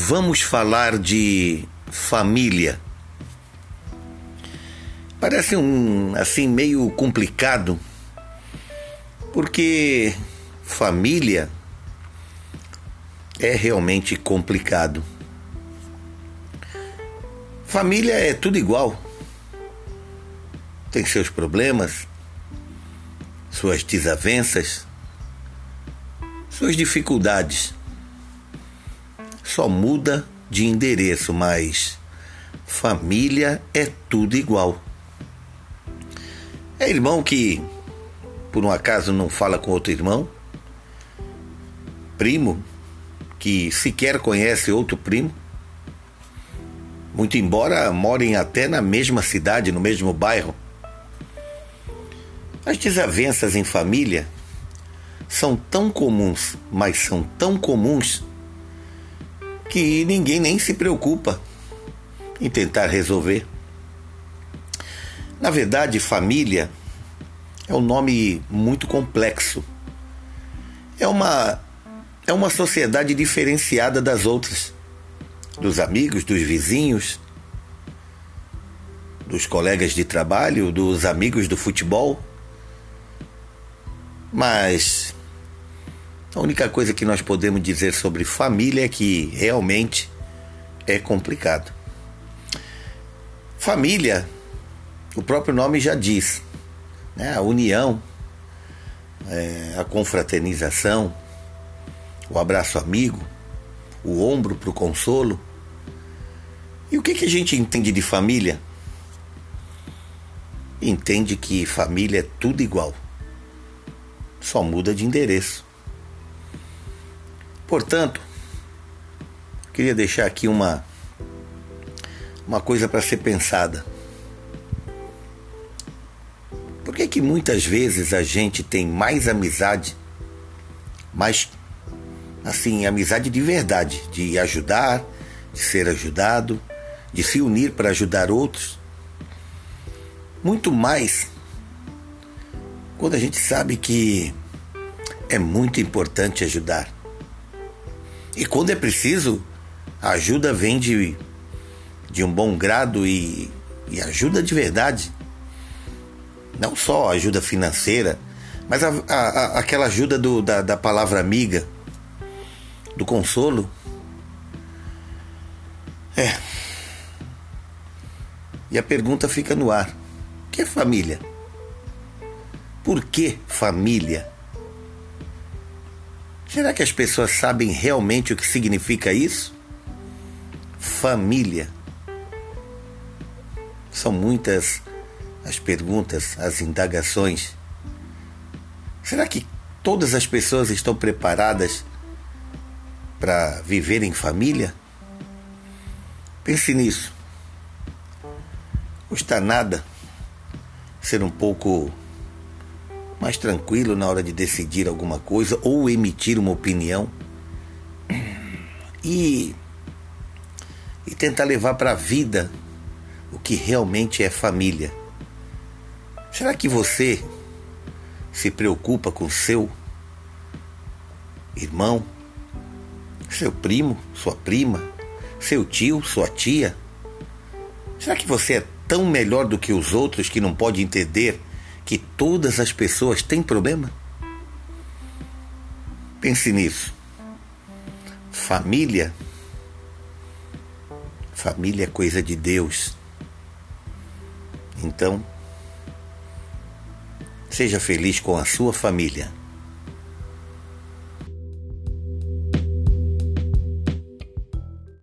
vamos falar de família. Parece um assim meio complicado, porque família é realmente complicado. Família é tudo igual. Tem seus problemas, suas desavenças, suas dificuldades. Só muda de endereço, mas família é tudo igual. É irmão que, por um acaso, não fala com outro irmão. Primo que sequer conhece outro primo. Muito embora morem até na mesma cidade, no mesmo bairro. As desavenças em família são tão comuns, mas são tão comuns que ninguém nem se preocupa em tentar resolver. Na verdade, família é um nome muito complexo. É uma é uma sociedade diferenciada das outras, dos amigos, dos vizinhos, dos colegas de trabalho, dos amigos do futebol. Mas a única coisa que nós podemos dizer sobre família é que realmente é complicado. Família, o próprio nome já diz, né? a união, é, a confraternização, o abraço amigo, o ombro para o consolo. E o que, que a gente entende de família? Entende que família é tudo igual, só muda de endereço. Portanto, queria deixar aqui uma uma coisa para ser pensada. Por que que muitas vezes a gente tem mais amizade, mais assim, amizade de verdade, de ajudar, de ser ajudado, de se unir para ajudar outros? Muito mais quando a gente sabe que é muito importante ajudar. E quando é preciso, a ajuda vem de, de um bom grado e, e ajuda de verdade. Não só ajuda financeira, mas a, a, aquela ajuda do, da, da palavra amiga, do consolo. É. E a pergunta fica no ar: o que é família? Por que família? Será que as pessoas sabem realmente o que significa isso? Família. São muitas as perguntas, as indagações. Será que todas as pessoas estão preparadas para viver em família? Pense nisso. Custa nada ser um pouco mais tranquilo na hora de decidir alguma coisa ou emitir uma opinião e, e tentar levar para a vida o que realmente é família. Será que você se preocupa com seu irmão, seu primo, sua prima, seu tio, sua tia? Será que você é tão melhor do que os outros que não pode entender que todas as pessoas têm problema? Pense nisso. Família. Família é coisa de Deus. Então, seja feliz com a sua família.